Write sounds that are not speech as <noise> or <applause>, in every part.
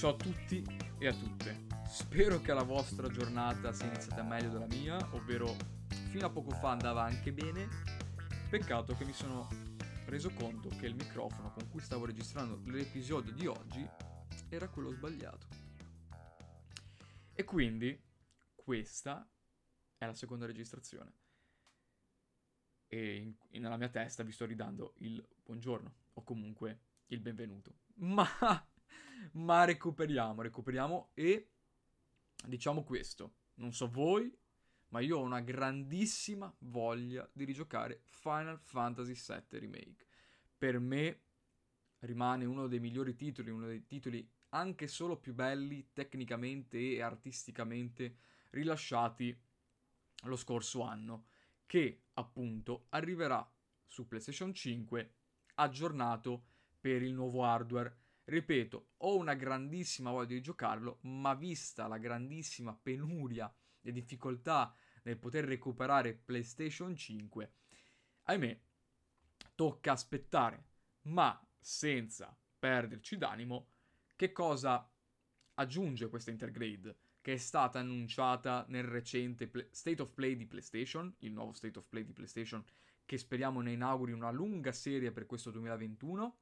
Ciao a tutti e a tutte. Spero che la vostra giornata sia iniziata meglio della mia, ovvero fino a poco fa andava anche bene. Peccato che mi sono reso conto che il microfono con cui stavo registrando l'episodio di oggi era quello sbagliato. E quindi questa è la seconda registrazione. E in, in, nella mia testa vi sto ridando il buongiorno o comunque il benvenuto. Ma, ma recuperiamo, recuperiamo e diciamo questo. Non so voi, ma io ho una grandissima voglia di rigiocare Final Fantasy VII Remake. Per me rimane uno dei migliori titoli, uno dei titoli anche solo più belli tecnicamente e artisticamente rilasciati lo scorso anno, che appunto arriverà su PlayStation 5 aggiornato per il nuovo hardware. Ripeto, ho una grandissima voglia di giocarlo, ma vista la grandissima penuria e difficoltà nel poter recuperare PlayStation 5, ahimè, tocca aspettare. Ma senza perderci d'animo, che cosa aggiunge questa Intergrade? Che è stata annunciata nel recente State of Play di PlayStation, il nuovo State of Play di PlayStation, che speriamo ne inauguri una lunga serie per questo 2021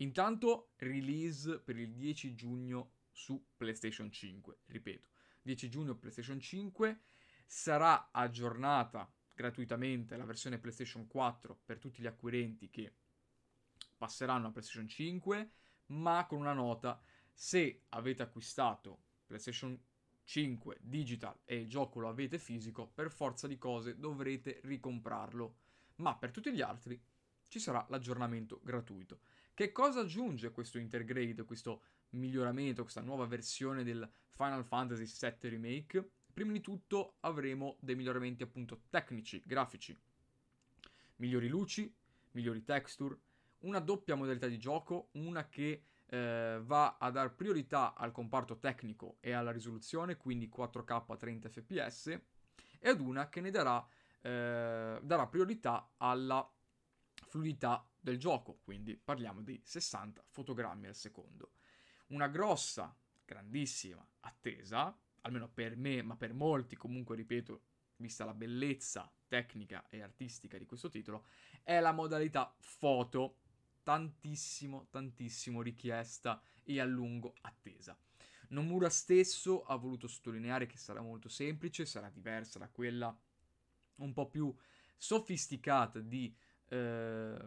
Intanto release per il 10 giugno su PlayStation 5, ripeto, 10 giugno PlayStation 5 sarà aggiornata gratuitamente la versione PlayStation 4 per tutti gli acquirenti che passeranno a PlayStation 5, ma con una nota, se avete acquistato PlayStation 5 digital e il gioco lo avete fisico, per forza di cose dovrete ricomprarlo, ma per tutti gli altri ci sarà l'aggiornamento gratuito. Che cosa aggiunge questo Intergrade, questo miglioramento, questa nuova versione del Final Fantasy VII Remake? Prima di tutto avremo dei miglioramenti appunto tecnici, grafici, migliori luci, migliori texture, una doppia modalità di gioco, una che eh, va a dar priorità al comparto tecnico e alla risoluzione, quindi 4K 30 fps, e ad una che ne darà, eh, darà priorità alla fluidità del gioco, quindi parliamo di 60 fotogrammi al secondo. Una grossa, grandissima attesa, almeno per me, ma per molti comunque, ripeto, vista la bellezza tecnica e artistica di questo titolo, è la modalità foto, tantissimo, tantissimo richiesta e a lungo attesa. Nomura stesso ha voluto sottolineare che sarà molto semplice, sarà diversa da quella un po' più sofisticata di eh,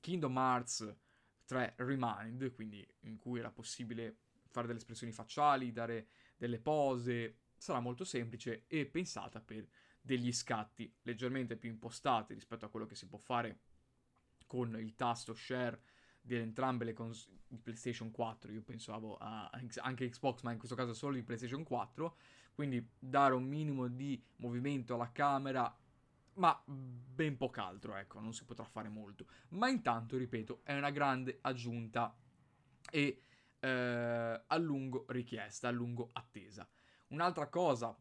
Kingdom Hearts 3 Remind, quindi in cui era possibile fare delle espressioni facciali, dare delle pose, sarà molto semplice e pensata per degli scatti leggermente più impostati rispetto a quello che si può fare con il tasto share di entrambe le cons- di PlayStation 4. Io pensavo a, anche Xbox, ma in questo caso solo di PlayStation 4. Quindi dare un minimo di movimento alla camera ma ben poco altro, ecco, non si potrà fare molto. Ma intanto, ripeto, è una grande aggiunta e eh, a lungo richiesta, a lungo attesa. Un'altra cosa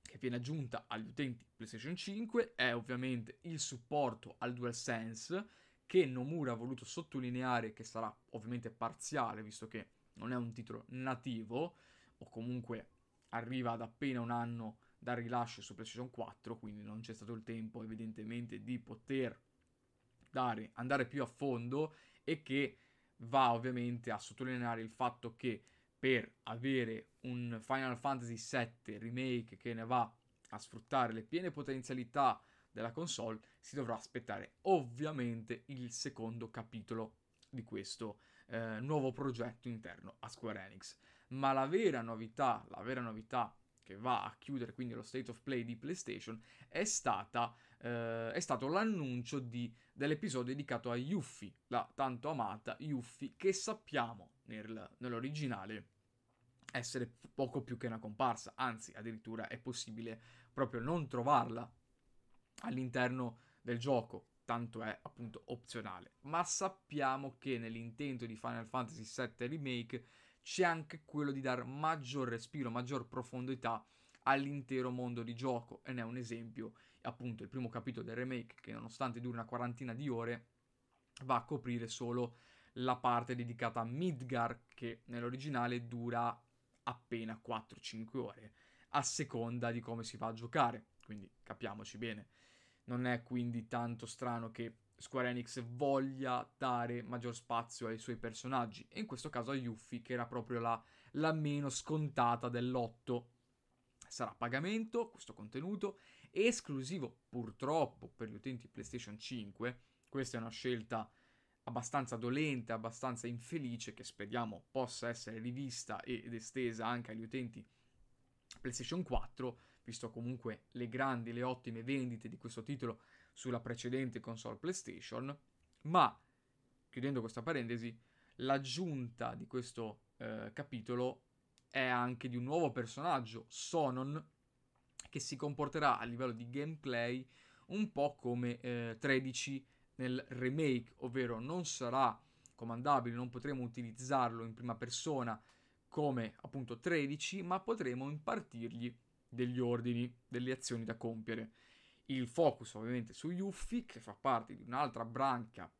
che viene aggiunta agli utenti PlayStation 5 è ovviamente il supporto al DualSense che Nomura ha voluto sottolineare che sarà ovviamente parziale visto che non è un titolo nativo o comunque arriva ad appena un anno dal rilascio su PlayStation 4, quindi non c'è stato il tempo evidentemente di poter dare, andare più a fondo e che va ovviamente a sottolineare il fatto che per avere un Final Fantasy VII remake che ne va a sfruttare le piene potenzialità della console si dovrà aspettare ovviamente il secondo capitolo di questo eh, nuovo progetto interno a Square Enix. Ma la vera novità, la vera novità che va a chiudere quindi lo state of play di PlayStation, è, stata, eh, è stato l'annuncio di, dell'episodio dedicato a Yuffie, la tanto amata Yuffie, che sappiamo nel, nell'originale essere poco più che una comparsa, anzi addirittura è possibile proprio non trovarla all'interno del gioco, tanto è appunto opzionale. Ma sappiamo che nell'intento di Final Fantasy VII Remake c'è anche quello di dare maggior respiro, maggior profondità all'intero mondo di gioco e ne è un esempio appunto il primo capitolo del remake che nonostante duri una quarantina di ore va a coprire solo la parte dedicata a Midgar, che nell'originale dura appena 4-5 ore, a seconda di come si va a giocare. Quindi capiamoci bene. Non è quindi tanto strano che Square Enix voglia dare maggior spazio ai suoi personaggi, e in questo caso a Yuffie, che era proprio la, la meno scontata dell'otto. Sarà a pagamento questo contenuto, esclusivo purtroppo per gli utenti PlayStation 5. Questa è una scelta abbastanza dolente, abbastanza infelice, che speriamo possa essere rivista ed estesa anche agli utenti PlayStation 4, visto comunque le grandi, le ottime vendite di questo titolo sulla precedente console PlayStation. Ma, chiudendo questa parentesi, l'aggiunta di questo eh, capitolo è anche di un nuovo personaggio, Sonon, che si comporterà a livello di gameplay un po' come eh, 13 nel remake, ovvero non sarà comandabile, non potremo utilizzarlo in prima persona come appunto 13, ma potremo impartirgli degli ordini, delle azioni da compiere. Il focus ovviamente su Yuffie, che fa parte di un'altra branca,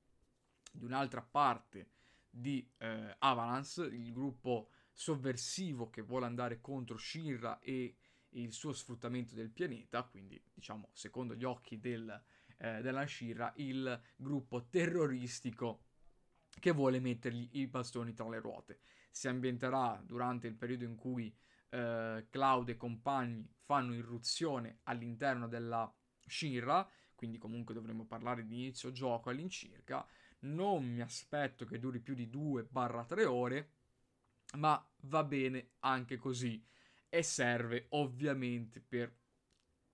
di un'altra parte di eh, Avalance, il gruppo sovversivo che vuole andare contro Shinra e il suo sfruttamento del pianeta, quindi diciamo secondo gli occhi del, eh, della Shira il gruppo terroristico che vuole mettergli i bastoni tra le ruote. Si ambienterà durante il periodo in cui eh, Cloud e compagni fanno irruzione all'interno della Shira, quindi comunque dovremmo parlare di inizio gioco all'incirca. Non mi aspetto che duri più di 2-3 ore, ma va bene anche così e serve ovviamente per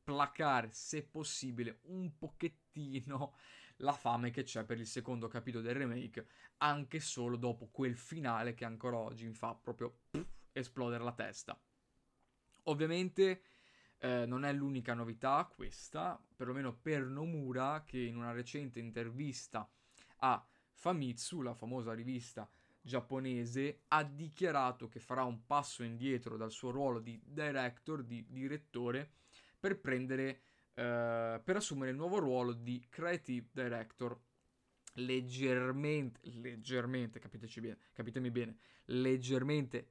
placare, se possibile, un pochettino la fame che c'è per il secondo capitolo del remake, anche solo dopo quel finale che ancora oggi mi fa proprio puff, esplodere la testa. Ovviamente eh, non è l'unica novità questa, perlomeno per Nomura, che in una recente intervista a Famitsu, la famosa rivista giapponese, ha dichiarato che farà un passo indietro dal suo ruolo di director, di direttore, per prendere, eh, per assumere il nuovo ruolo di creative director. Leggermente, leggermente, capiteci bene, capitemi bene, leggermente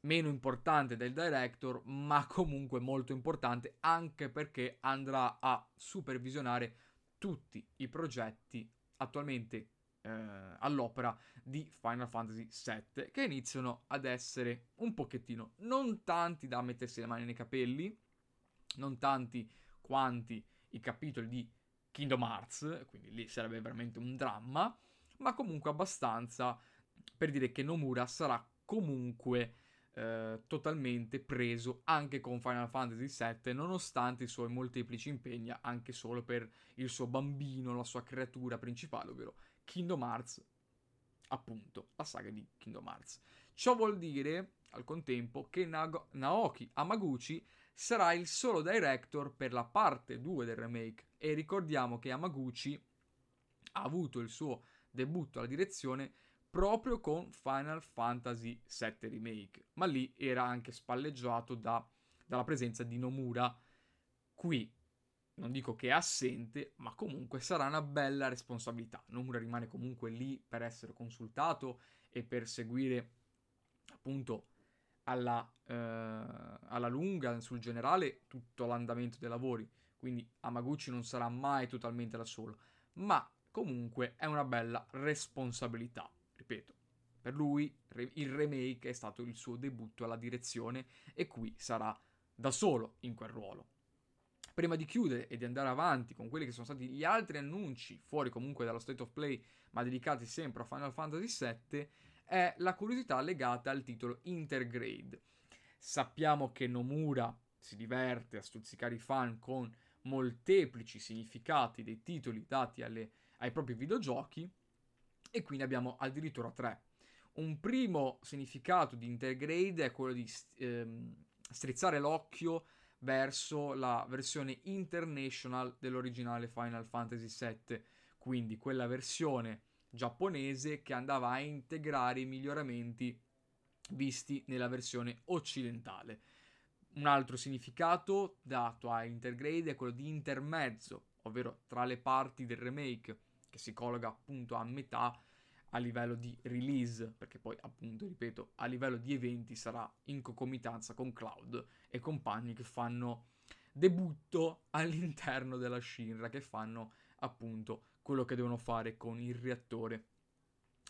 meno importante del director, ma comunque molto importante anche perché andrà a supervisionare tutti i progetti attualmente eh, all'opera di Final Fantasy VII che iniziano ad essere un pochettino non tanti da mettersi le mani nei capelli, non tanti quanti i capitoli di Kingdom Hearts, quindi lì sarebbe veramente un dramma, ma comunque abbastanza per dire che Nomura sarà comunque eh, totalmente preso anche con Final Fantasy VII, nonostante i suoi molteplici impegni, anche solo per il suo bambino, la sua creatura principale, ovvero Kingdom Hearts, appunto, la saga di Kingdom Hearts. Ciò vuol dire, al contempo, che Nago- Naoki Amaguchi sarà il solo director per la parte 2 del remake e ricordiamo che Amaguchi ha avuto il suo debutto alla direzione proprio con Final Fantasy VII Remake, ma lì era anche spalleggiato da, dalla presenza di Nomura. Qui non dico che è assente, ma comunque sarà una bella responsabilità. Nomura rimane comunque lì per essere consultato e per seguire appunto alla, eh, alla lunga, sul generale, tutto l'andamento dei lavori. Quindi Amaguchi non sarà mai totalmente da solo. Ma comunque è una bella responsabilità. Ripeto, per lui il remake è stato il suo debutto alla direzione e qui sarà da solo in quel ruolo. Prima di chiudere e di andare avanti con quelli che sono stati gli altri annunci, fuori comunque dallo State of Play, ma dedicati sempre a Final Fantasy VII, è la curiosità legata al titolo Intergrade. Sappiamo che Nomura si diverte a stuzzicare i fan con molteplici significati dei titoli dati alle, ai propri videogiochi e quindi abbiamo addirittura tre. Un primo significato di Intergrade è quello di ehm, strizzare l'occhio verso la versione international dell'originale Final Fantasy VII, quindi quella versione giapponese che andava a integrare i miglioramenti visti nella versione occidentale. Un altro significato dato a Intergrade è quello di intermezzo, ovvero tra le parti del remake che si colloca appunto a metà a livello di release, perché poi appunto, ripeto, a livello di eventi sarà in concomitanza con Cloud e compagni che fanno debutto <laughs> all'interno della Shinra, che fanno appunto quello che devono fare con il reattore.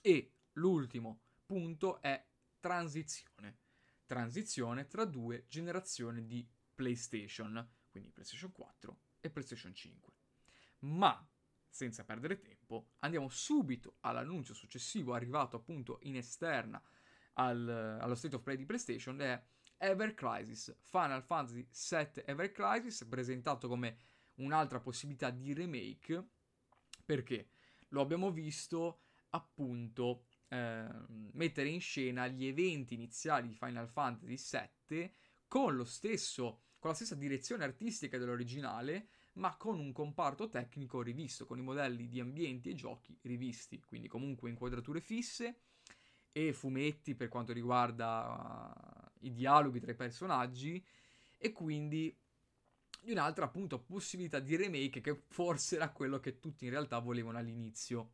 E l'ultimo punto è transizione. Transizione tra due generazioni di PlayStation, quindi PlayStation 4 e PlayStation 5. Ma senza perdere tempo, andiamo subito all'annuncio successivo arrivato appunto in esterna al, allo State of Play di PlayStation è Ever Crisis, Final Fantasy VII Ever Crisis, presentato come un'altra possibilità di remake, perché lo abbiamo visto appunto eh, mettere in scena gli eventi iniziali di Final Fantasy VII con stesso con la stessa direzione artistica dell'originale, ma con un comparto tecnico rivisto, con i modelli di ambienti e giochi rivisti, quindi comunque inquadrature fisse e fumetti per quanto riguarda uh, i dialoghi tra i personaggi e quindi di un'altra appunto possibilità di remake che forse era quello che tutti in realtà volevano all'inizio.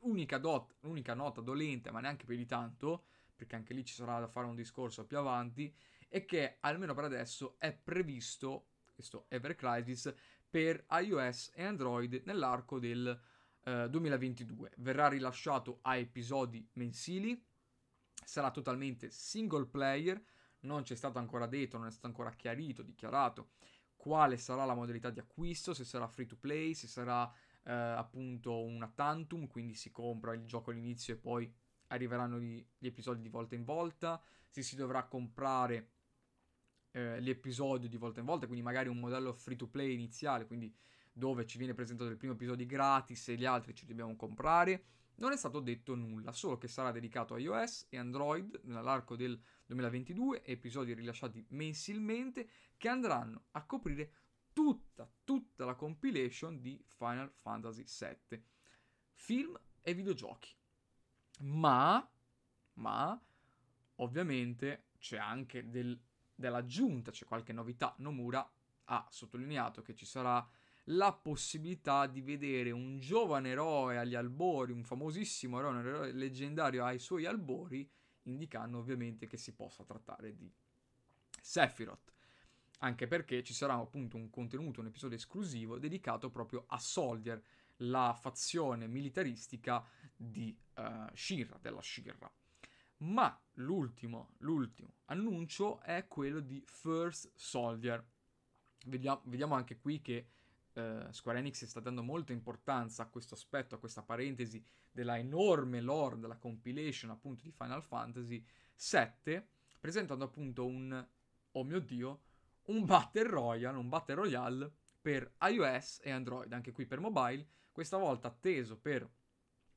Unica, dot, unica nota dolente, ma neanche più di tanto, perché anche lì ci sarà da fare un discorso più avanti, è che almeno per adesso è previsto questo Ever Crisis per iOS e Android nell'arco del eh, 2022. Verrà rilasciato a episodi mensili, sarà totalmente single player, non c'è stato ancora detto, non è stato ancora chiarito, dichiarato quale sarà la modalità di acquisto, se sarà free to play, se sarà eh, appunto una tantum, quindi si compra il gioco all'inizio e poi arriveranno gli, gli episodi di volta in volta, se si dovrà comprare eh, gli episodi di volta in volta, quindi magari un modello free to play iniziale, quindi dove ci viene presentato il primo episodio gratis e gli altri ci dobbiamo comprare. Non è stato detto nulla, solo che sarà dedicato a iOS e Android nell'arco del 2022, episodi rilasciati mensilmente che andranno a coprire tutta, tutta la compilation di Final Fantasy VII. Film e videogiochi. Ma, ma, ovviamente c'è anche del dell'aggiunta, c'è qualche novità. Nomura ha sottolineato che ci sarà la possibilità di vedere un giovane eroe agli albori, un famosissimo eroe, un eroe leggendario ai suoi albori, indicando ovviamente che si possa trattare di Sephiroth. Anche perché ci sarà appunto un contenuto, un episodio esclusivo dedicato proprio a Soldier, la fazione militaristica di uh, Shira, della Shira. Ma l'ultimo, l'ultimo annuncio è quello di First Soldier. Vediamo, vediamo anche qui che eh, Square Enix sta dando molta importanza a questo aspetto, a questa parentesi della enorme lore della compilation appunto di Final Fantasy VII, presentando appunto un, oh mio dio, un Battle Royale, un Battle Royale per iOS e Android, anche qui per mobile, questa volta atteso per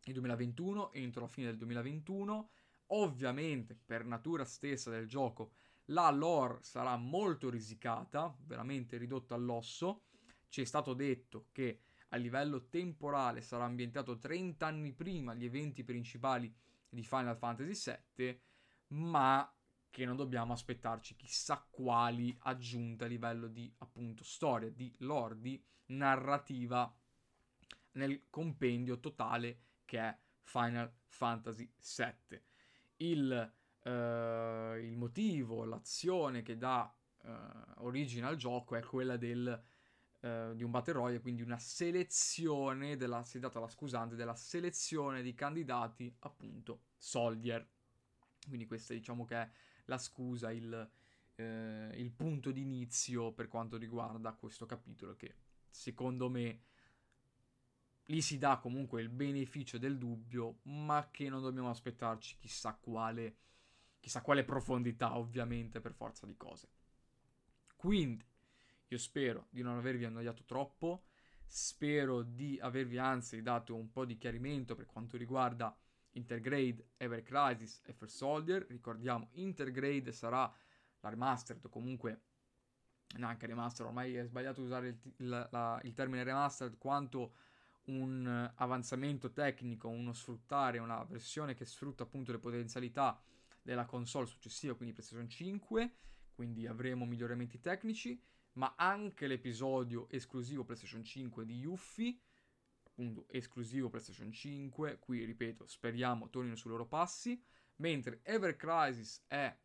il 2021, entro la fine del 2021, Ovviamente, per natura stessa del gioco, la lore sarà molto risicata, veramente ridotta all'osso. Ci è stato detto che a livello temporale sarà ambientato 30 anni prima gli eventi principali di Final Fantasy VII, ma che non dobbiamo aspettarci chissà quali aggiunte a livello di appunto storia, di lore, di narrativa nel compendio totale che è Final Fantasy VII il, uh, il motivo, l'azione che dà uh, origine al gioco è quella del, uh, di un battle royale, quindi una selezione della, si è data la scusante, della selezione di candidati appunto soldier. Quindi questa diciamo che è la scusa, il, il punto d'inizio per quanto riguarda questo capitolo che secondo me lì si dà comunque il beneficio del dubbio, ma che non dobbiamo aspettarci chissà quale, chissà quale profondità, ovviamente, per forza di cose. Quindi, io spero di non avervi annoiato troppo, spero di avervi anzi dato un po' di chiarimento per quanto riguarda Intergrade, Ever Crisis e First Soldier. Ricordiamo, Intergrade sarà la remastered, comunque neanche remastered, ormai è sbagliato usare il, il, la, il termine remastered, quanto un avanzamento tecnico, uno sfruttare una versione che sfrutta appunto le potenzialità della console successiva, quindi PlayStation 5, quindi avremo miglioramenti tecnici, ma anche l'episodio esclusivo PlayStation 5 di Yuffie, appunto esclusivo PlayStation 5, qui ripeto, speriamo tornino sui loro passi, mentre Ever Crisis è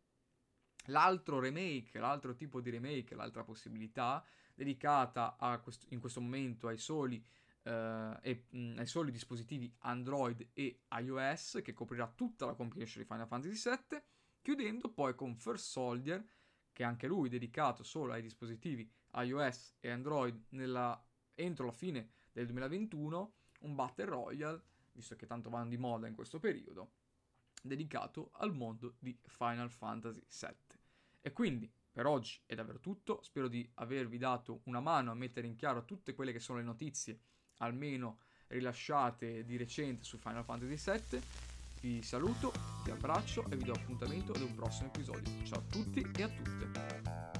l'altro remake, l'altro tipo di remake, l'altra possibilità dedicata quest- in questo momento ai soli, eh, e, mh, ai soli dispositivi Android e iOS, che coprirà tutta la compilation di Final Fantasy VII, chiudendo poi con First Soldier, che anche lui dedicato solo ai dispositivi iOS e Android nella, entro la fine del 2021, un Battle Royale, visto che tanto vanno di moda in questo periodo, dedicato al mondo di Final Fantasy VII. E quindi per oggi è davvero tutto, spero di avervi dato una mano a mettere in chiaro tutte quelle che sono le notizie, almeno rilasciate di recente su Final Fantasy VII. Vi saluto, vi abbraccio e vi do appuntamento ad un prossimo episodio. Ciao a tutti e a tutte.